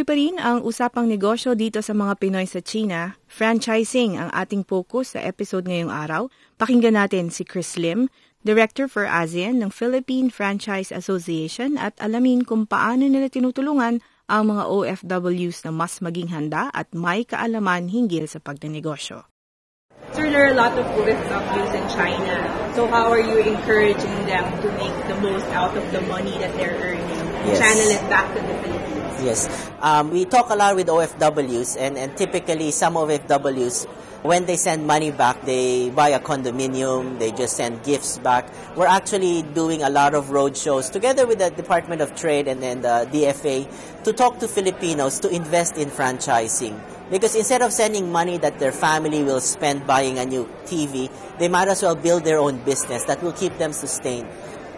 Tuloy pa rin ang usapang negosyo dito sa mga Pinoy sa China. Franchising ang ating focus sa episode ngayong araw. Pakinggan natin si Chris Lim, Director for ASEAN ng Philippine Franchise Association at alamin kung paano nila tinutulungan ang mga OFWs na mas maging handa at may kaalaman hinggil sa pagnenegosyo. Sir, there are a lot of OFWs in China. So how are you encouraging them to make the most out of the money that they're earning? Yes. Channel it back to the Philippines. Yes. Um, we talk a lot with OFWs, and, and typically some OFWs, when they send money back, they buy a condominium, they just send gifts back. We're actually doing a lot of road shows together with the Department of Trade and then the DFA to talk to Filipinos to invest in franchising. Because instead of sending money that their family will spend buying a new TV, they might as well build their own business that will keep them sustained.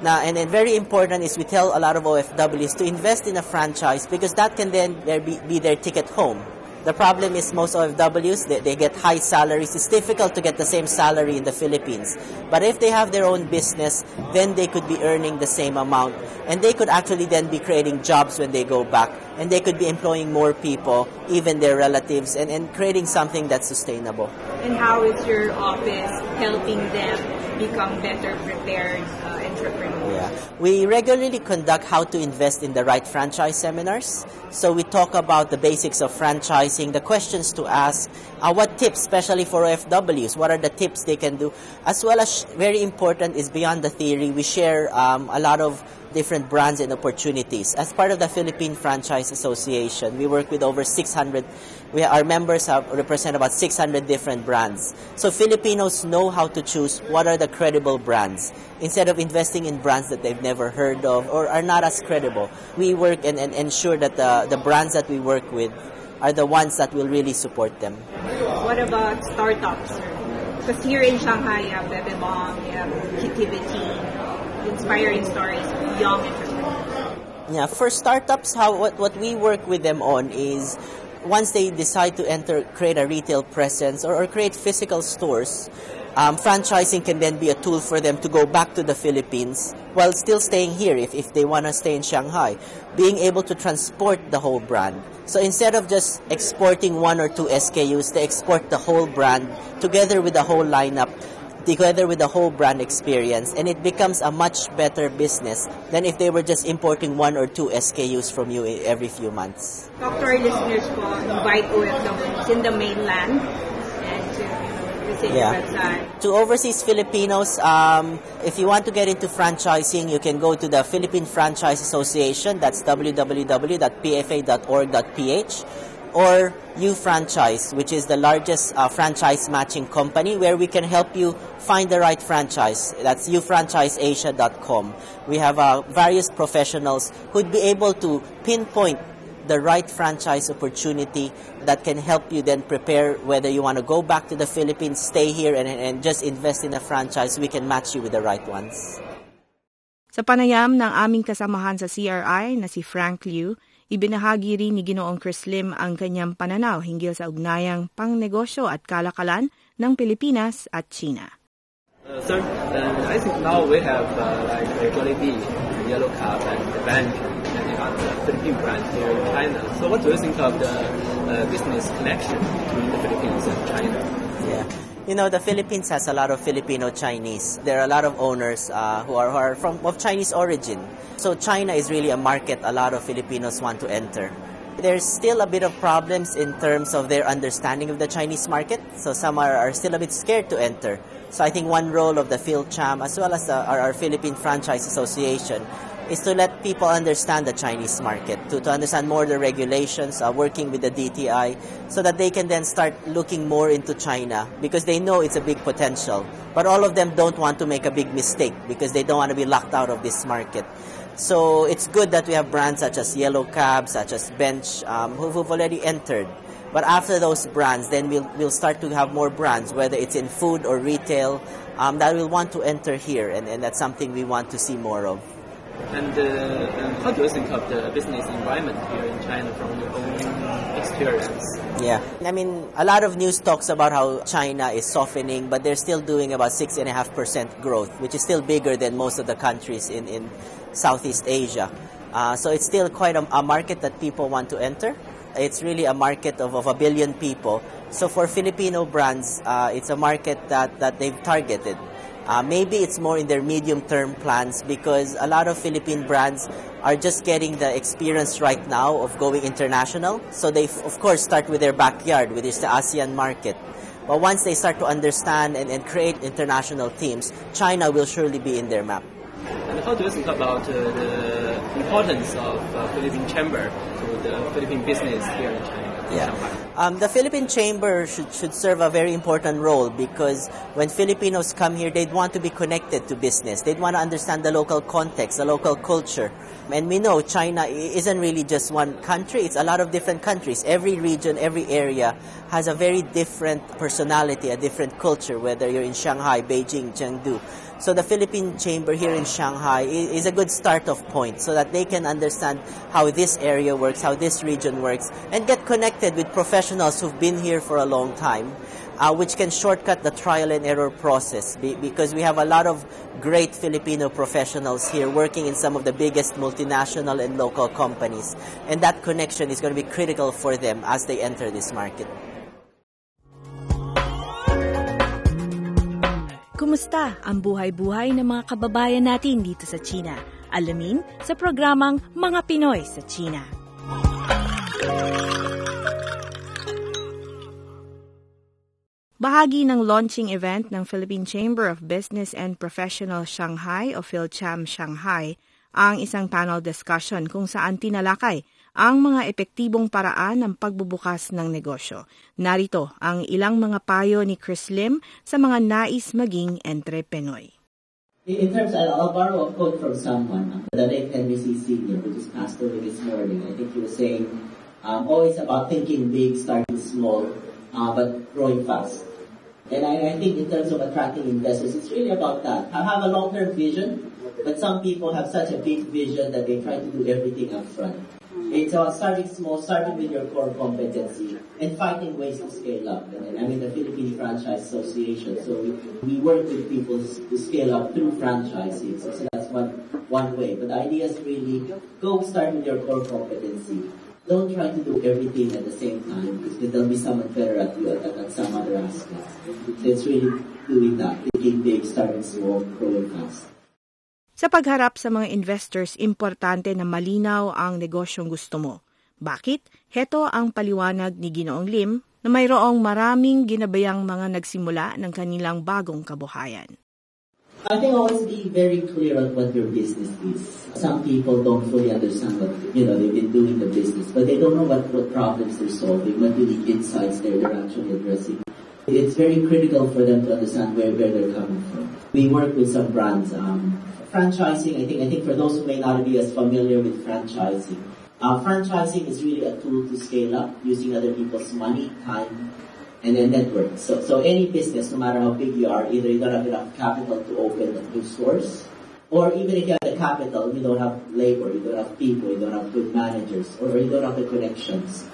Now, and then very important is we tell a lot of OFWs to invest in a franchise because that can then be, be their ticket home. The problem is most OFWs, they, they get high salaries. It's difficult to get the same salary in the Philippines. But if they have their own business, then they could be earning the same amount. And they could actually then be creating jobs when they go back. And they could be employing more people, even their relatives, and, and creating something that's sustainable. And how is your office helping them become better prepared uh, Yeah. We regularly conduct how to invest in the right franchise seminars. So we talk about the basics of franchising, the questions to ask, uh, what tips, especially for FWs, what are the tips they can do, as well as very important is beyond the theory, we share um, a lot of different brands and opportunities. As part of the Philippine Franchise Association, we work with over 600, we, our members have, represent about 600 different brands. So Filipinos know how to choose what are the credible brands instead of investing in brands that they've never heard of or are not as credible. We work and, and ensure that the, the brands that we work with are the ones that will really support them. What about startups? Because here in Shanghai, you have Bebe Bomb, you have Kitivity, inspiring stories of young entrepreneurs. Yeah, for startups, how what, what we work with them on is once they decide to enter, create a retail presence or, or create physical stores, um, franchising can then be a tool for them to go back to the Philippines while still staying here if, if they want to stay in Shanghai, being able to transport the whole brand. So instead of just exporting one or two SKUs, they export the whole brand together with the whole lineup, together with the whole brand experience, and it becomes a much better business than if they were just importing one or two SKUs from you every few months. Talk to our listeners po, invite OFWs in the mainland and to Yeah. website. To overseas Filipinos, um, if you want to get into franchising, you can go to the Philippine Franchise Association. That's www.pfa.org.ph or UFranchise, which is the largest uh, franchise matching company where we can help you find the right franchise. That's ufranchiseasia.com. We have uh, various professionals who'd be able to pinpoint the right franchise opportunity that can help you then prepare whether you want to go back to the Philippines, stay here, and, and just invest in a franchise. We can match you with the right ones. Sa panayam ng aming kasamahan sa CRI na si Frank Liu, ibinahagi rin ni Ginoong Chris Lim ang kanyang pananaw hinggil sa ugnayang pangnegosyo at kalakalan ng Pilipinas at China. Uh, sir, uh, I think now we have uh, like uh, Jollibee, Yellow Cab, and the Bank, and the other Philippine brands here in China. So what do you think of the uh, business connection between the Philippines and China? Yeah. You know, the Philippines has a lot of Filipino Chinese. There are a lot of owners uh, who, are, who are from of Chinese origin. So China is really a market a lot of Filipinos want to enter. There's still a bit of problems in terms of their understanding of the Chinese market. So some are, are still a bit scared to enter. So I think one role of the PhilCham as well as the, our, our Philippine Franchise Association is to let people understand the Chinese market, to, to understand more the regulations, uh, working with the DTI, so that they can then start looking more into China because they know it's a big potential. But all of them don't want to make a big mistake because they don't want to be locked out of this market. So it's good that we have brands such as Yellow Cab, such as Bench, um, who, who've already entered. But after those brands, then we'll, we'll start to have more brands, whether it's in food or retail, um, that will want to enter here, and, and that's something we want to see more of. And, uh, and how do you think of the business environment here in China from your own experience? Yeah, I mean, a lot of news talks about how China is softening, but they're still doing about six and a half percent growth, which is still bigger than most of the countries in, in Southeast Asia. Uh, so it's still quite a, a, market that people want to enter. It's really a market of, of a billion people. So for Filipino brands, uh, it's a market that, that they've targeted. Uh, maybe it's more in their medium term plans because a lot of Philippine brands are just getting the experience right now of going international. So they, of course, start with their backyard, which is the ASEAN market. But once they start to understand and, and create international teams, China will surely be in their map. And how do you think about uh, the importance of uh, Philippine Chamber to the Philippine business here in China? Yeah. Um, the Philippine Chamber should, should serve a very important role because when Filipinos come here, they'd want to be connected to business. They'd want to understand the local context, the local culture. And we know China isn't really just one country, it's a lot of different countries. Every region, every area has a very different personality, a different culture, whether you're in Shanghai, Beijing, Chengdu. So the Philippine Chamber here in Shanghai is a good start of point so that they can understand how this area works, how this region works, and get connected with professionals who've been here for a long time, uh, which can shortcut the trial and error process because we have a lot of great Filipino professionals here working in some of the biggest multinational and local companies. And that connection is going to be critical for them as they enter this market. Kumusta ang buhay-buhay ng mga kababayan natin dito sa China? Alamin sa programang Mga Pinoy sa China. Bahagi ng launching event ng Philippine Chamber of Business and Professional Shanghai o PhilCham Shanghai ang isang panel discussion kung saan tinalakay ang mga epektibong paraan ng pagbubukas ng negosyo. Narito ang ilang mga payo ni Chris Lim sa mga nais maging entrepreneur. In terms, of, I'll borrow a quote from someone, the late Henry C. Sr., who just passed away this morning. I think he was saying, um, always about thinking big, starting small, uh, but growing fast. And I, I think in terms of attracting investors, it's really about that. I have a long-term vision, but some people have such a big vision that they try to do everything up front. It's uh, starting small, starting with your core competency, and finding ways to scale up. I'm in the Philippine Franchise Association, so we, we work with people to scale up through franchising. So, so that's one, one way. But the idea is really go start with your core competency. Don't try to do everything at the same time because there'll be someone better at you at, at some other aspects. It's really doing that, thinking big, starting small, growing fast. Sa pagharap sa mga investors, importante na malinaw ang negosyong gusto mo. Bakit? Heto ang paliwanag ni Ginoong Lim na mayroong maraming ginabayang mga nagsimula ng kanilang bagong kabuhayan. I think always be very clear on what your business is. Some people don't fully understand what, you know, they've been doing the business, but they don't know what, what problems they're solving, what unique insights they're, they're actually addressing. It's very critical for them to understand where, where they're coming from. We work with some brands, um, franchising, I think, I think for those who may not be as familiar with franchising, uh, franchising is really a tool to scale up using other people's money, time, and then network. So, so any business, no matter how big you are, either you don't have enough capital to open a new stores, or even if you have the capital, you don't have labor, you don't have people, you don't have good managers, or you don't have the connections.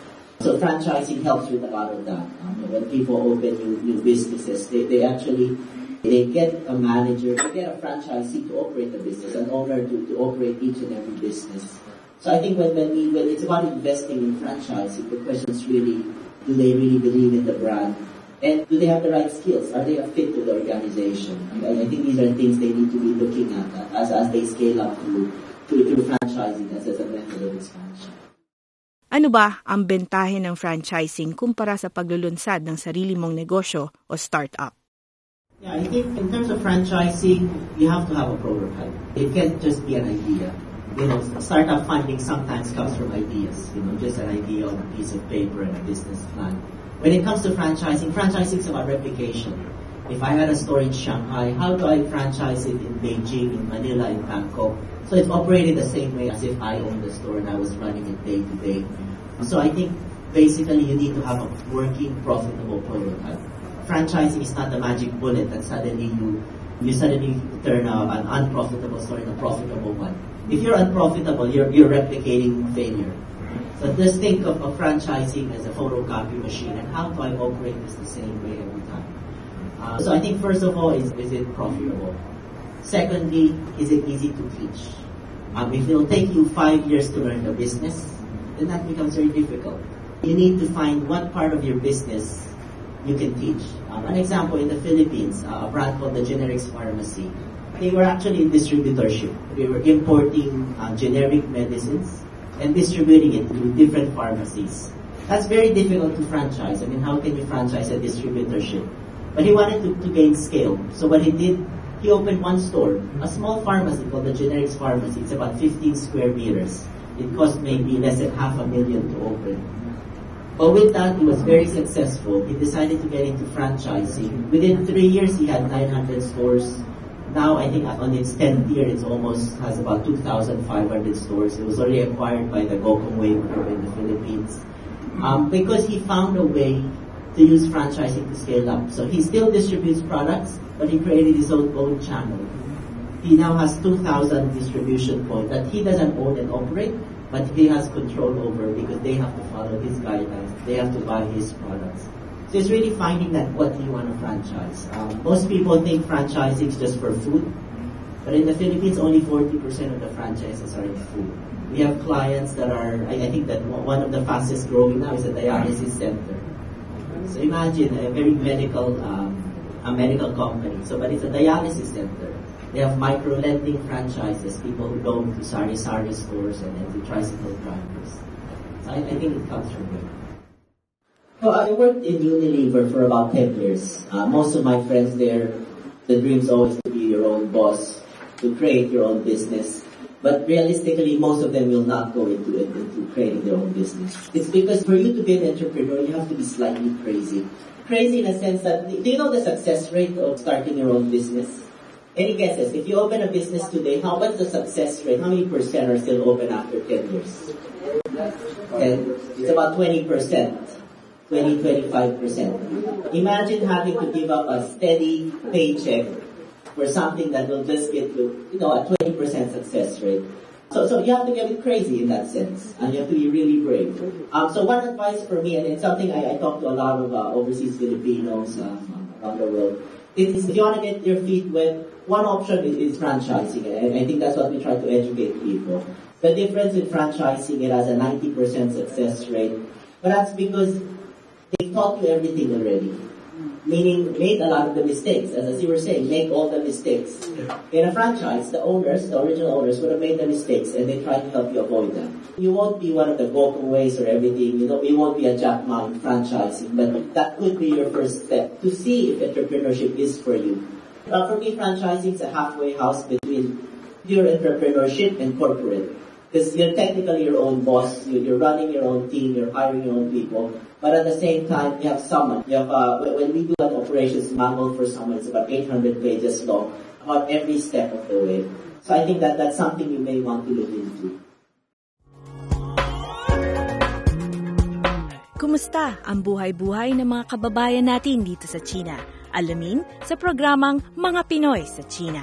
So franchising helps with a lot of that. Um, when people open new, new businesses, they, they actually they get a manager, they get a franchisee to operate the business, an owner to, to operate each and every business. So I think when, when, we, when it's about investing in franchising, the question is really, do they really believe in the brand? And do they have the right skills? Are they a fit to the organization? I, I think these are things they need to be looking at as, as they scale up through, through, through franchising as, as a method of expansion. Ano ba ang bentahe ng franchising kumpara sa paglulunsad ng sarili mong negosyo o startup? Yeah, I think in terms of franchising, you have to have a prototype. It can't just be an idea. You know, startup funding sometimes comes from ideas, you know, just an idea on a piece of paper and a business plan. When it comes to franchising, franchising is about replication. If I had a store in Shanghai, how do I franchise it in Beijing, in Manila, in Bangkok? So it's operated the same way as if I owned the store and I was running it day to day. So I think basically you need to have a working, profitable prototype. Franchising is not a magic bullet that suddenly you you suddenly turn a, an unprofitable store into a profitable one. If you're unprofitable, you're, you're replicating failure. So just think of, of franchising as a photocopy machine and how do I operate this the same way every time. Uh, so I think first of all, is, is it profitable? Secondly, is it easy to teach? Um, if it'll take you five years to learn the business, then that becomes very difficult. You need to find what part of your business you can teach. Um, an example in the Philippines, uh, a brand called the Generics Pharmacy. They were actually in distributorship. They were importing uh, generic medicines and distributing it to different pharmacies. That's very difficult to franchise. I mean, how can you franchise a distributorship? But he wanted to, to gain scale. So what he did, he opened one store, a small pharmacy called the Generics Pharmacy. It's about 15 square meters. It cost maybe less than half a million to open. But with that, he was very successful. He decided to get into franchising. Within three years, he had 900 stores. Now, I think on its 10th year, it almost has about 2,500 stores. It was already acquired by the Gokongwei Group in the Philippines. Um, because he found a way to use franchising to scale up. So he still distributes products, but he created his own, own channel. He now has 2,000 distribution points that he doesn't own and operate, but he has control over because they have to follow his guidelines. They have to buy his products. So it's really finding that what do you want to franchise. Um, most people think franchising is just for food, but in the Philippines, only 40% of the franchises are in food. We have clients that are, I, think that one of the fastest growing now is a dialysis center. So imagine a very medical, um, a medical company. So, but it's a dialysis center. They have micro-lending franchises, people who go to sari-sari stores and then to tricycle drivers. I, I think it comes from there. So I worked in Unilever for about 10 years. Uh, most of my friends there, the dream is always to be your own boss, to create your own business. But realistically, most of them will not go into it, into creating their own business. It's because for you to be an entrepreneur, you have to be slightly crazy. Crazy in a sense that, do you know the success rate of starting your own business? Any guesses? If you open a business today, how what's the success rate? How many percent are still open after 10 years? And it's about 20 percent. 20, 25 percent. Imagine having to give up a steady paycheck for something that will just get you, you know, a 20 percent success rate. So, so you have to get it crazy in that sense, and you have to be really brave. Um, so one advice for me, and it's something I, I talk to a lot of uh, overseas Filipinos uh, around the world, is if you want to get your feet wet, one option is, is franchising, and I think that's what we try to educate people. The difference in franchising, it has a 90% success rate, but that's because they taught you everything already. Meaning, made a lot of the mistakes. As, as you were saying, make all the mistakes. In a franchise, the owners, the original owners, would have made the mistakes and they try to help you avoid them. You won't be one of the Gokongweis or everything. You know, you won't be a Jack Ma in franchising, but that could be your first step to see if entrepreneurship is for you. Uh, for me, franchising is a halfway house between pure entrepreneurship and corporate. Because you're technically your own boss, you're running your own team, you're hiring your own people, but at the same time, you have someone. You have, uh, when we do an operations manual for someone, it's about 800 pages long, about every step of the way. So I think that that's something you may want to look into. Kumusta ang buhay-buhay ng mga kababayan natin dito sa China? Alamin sa programang Mga Pinoy sa China.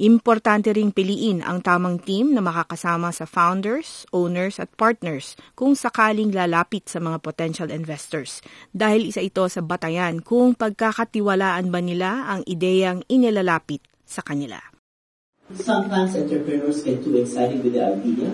Importante ring piliin ang tamang team na makakasama sa founders, owners at partners kung sakaling lalapit sa mga potential investors dahil isa ito sa batayan kung pagkakatiwalaan ba nila ang ideyang inilalapit sa kanila. Sometimes entrepreneurs get too excited with the idea,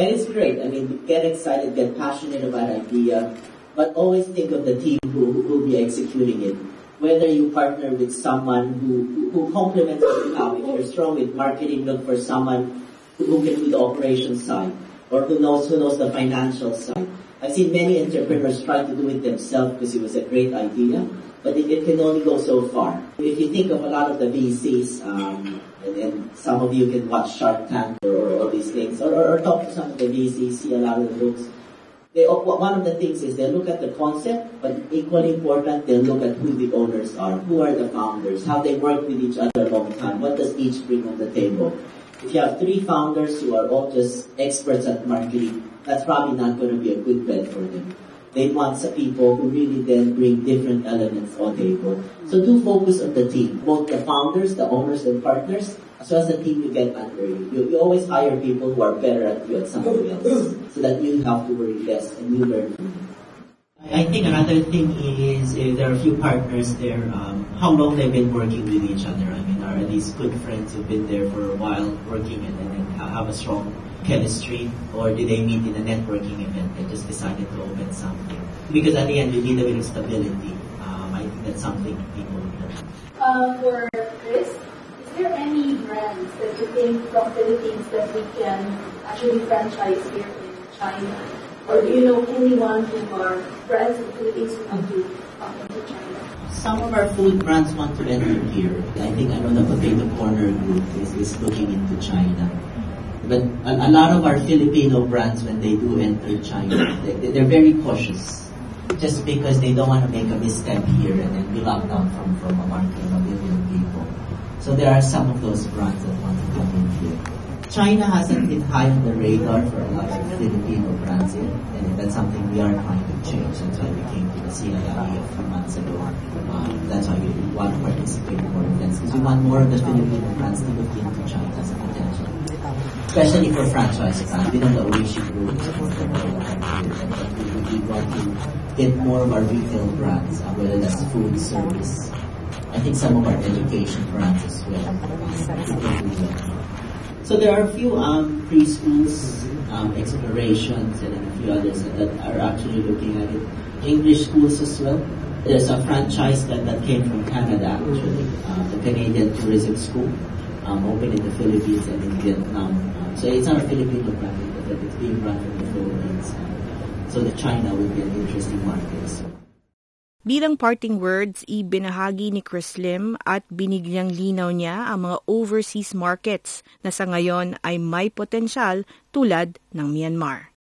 and it's great. I mean, get excited, get passionate about idea, but always think of the team who will be executing it whether you partner with someone who, who complements what you. If you're strong with marketing, look for someone who can do the operations side or who knows who knows the financial side. I've seen many entrepreneurs try to do it themselves because it was a great idea, but it, it, can only go so far. If you think of a lot of the VCs, um, and, and some of you can watch Shark Tank or, or all these things, or, or, or talk to some of the VCs, see a lot of the books they, one of the things is they look at the concept, but equally important, they look at who the owners are, who are the founders, how they work with each other long time, what does each bring on the table. If you have three founders who are all just experts at marketing, that's probably not going to be a good bet for them. They want some people who really then bring different elements on table. So do focus on the team, both the founders, the owners, and partners, as well as the team you get under you. You, you always hire people who are better at you at something else, so that you have to worry less and you learn. I think another thing is if there are a few partners there. Um, how long they've been working with each other. I mean, are these good friends who've been there for a while working and, and have a strong chemistry, or did they meet in a networking event and just decided to open something? Because at the end, you need a bit of stability. Um, I think that's something people would. Uh, for Chris, is there any brands that you think from Philippines that we can actually franchise here in China? Or do you know anyone who are brands in Philippines who want to come into China? Some of our food brands want to enter here. I think I don't know if the Potato Corner group is, is looking into China. But a, lot of our Filipino brands, when they do enter China, they, they're very cautious. Just because they don't want to make a misstep here and then be locked down from, from a market of million people. So there are some of those brands that want to come in here. China hasn't been high on the radar for a lot of Filipino brands here, and that's something we are trying to change. That's why we came to the CII a few months ago. Um, that's why we want to participate in more events, because we want more of the Filipino brands to look into China as a potential. Especially for franchise brands. We know the Oishi Group is the we want to get more of our retail brands, uh, whether that's food, service. I think some of our education brands as well. So there are a few um, preschools, um, explorations, and a few others that are actually looking at it. English schools as well. There's a franchise that, that came from Canada, actually, uh, the Canadian Tourism School, um, opened in the Philippines and in Vietnam. So it's not a Filipino brand, but it's being run from the Philippines. so the China will be an interesting market. So. Bilang parting words, ibinahagi ni Chris Lim at binigyang linaw niya ang mga overseas markets na sa ngayon ay may potensyal tulad ng Myanmar.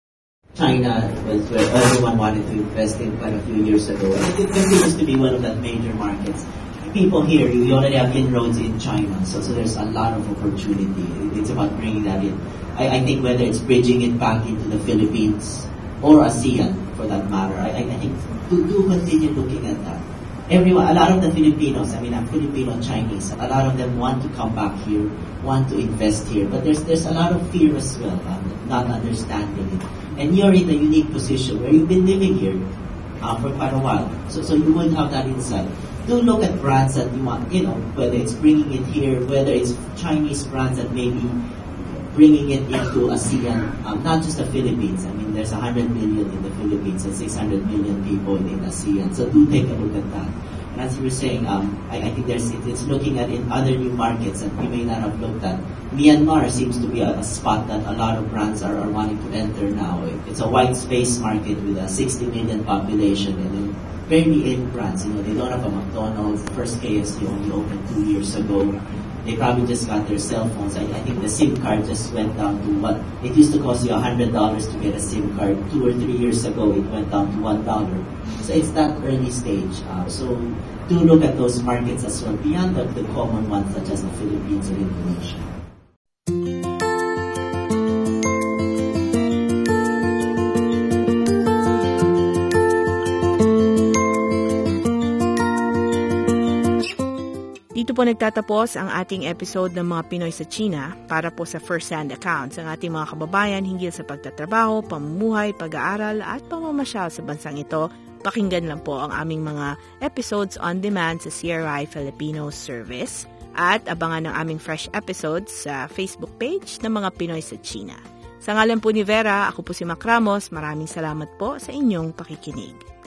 China was where everyone wanted to invest in quite a few years ago. It continues to be one of the major markets. People here, you already have inroads in China, so, so there's a lot of opportunity. It's about bringing that in. I, I think whether it's bridging it back into the Philippines or ASEAN, for that matter, I, I think to do continue looking at that. Everyone, a lot of the Filipinos, I mean, I'm Filipino Chinese, a lot of them want to come back here, want to invest here, but there's there's a lot of fear as well, um, not understanding it. And you're in a unique position where you've been living here uh, for quite a while, so so you would have that insight. Do look at brands that you want, you know, whether it's bringing it here, whether it's Chinese brands that maybe bringing it into ASEAN, um, not just the Philippines. I mean, there's 100 million in the Philippines and 600 million people in ASEAN. So do take a look at that. And as you were saying, um, I, I, think there's it, it's looking at in other new markets that we may not have looked at. Myanmar seems to be a, a spot that a lot of brands are, are wanting to enter now. It's a white space market with a 60 million population and barely in brands. You know, they don't have a McDonald's. First KFC only opened two years ago they probably just got their cell phones. I, I, think the SIM card just went down to what it used to cost you hundred dollars to get a SIM card. Two or three years ago, it went down to one dollar. So it's that early stage. Uh, so do look at those markets as well beyond the, the common ones such as the Philippines or Indonesia. Po nagtatapos ang ating episode ng mga Pinoy sa China para po sa first-hand accounts ng ating mga kababayan hinggil sa pagtatrabaho, pamumuhay, pag-aaral at pamamasyal sa bansang ito. Pakinggan lang po ang aming mga episodes on demand sa CRI Filipino Service at abangan ang aming fresh episodes sa Facebook page ng mga Pinoy sa China. Sa ngalan po ni Vera, ako po si Mac Ramos. Maraming salamat po sa inyong pakikinig.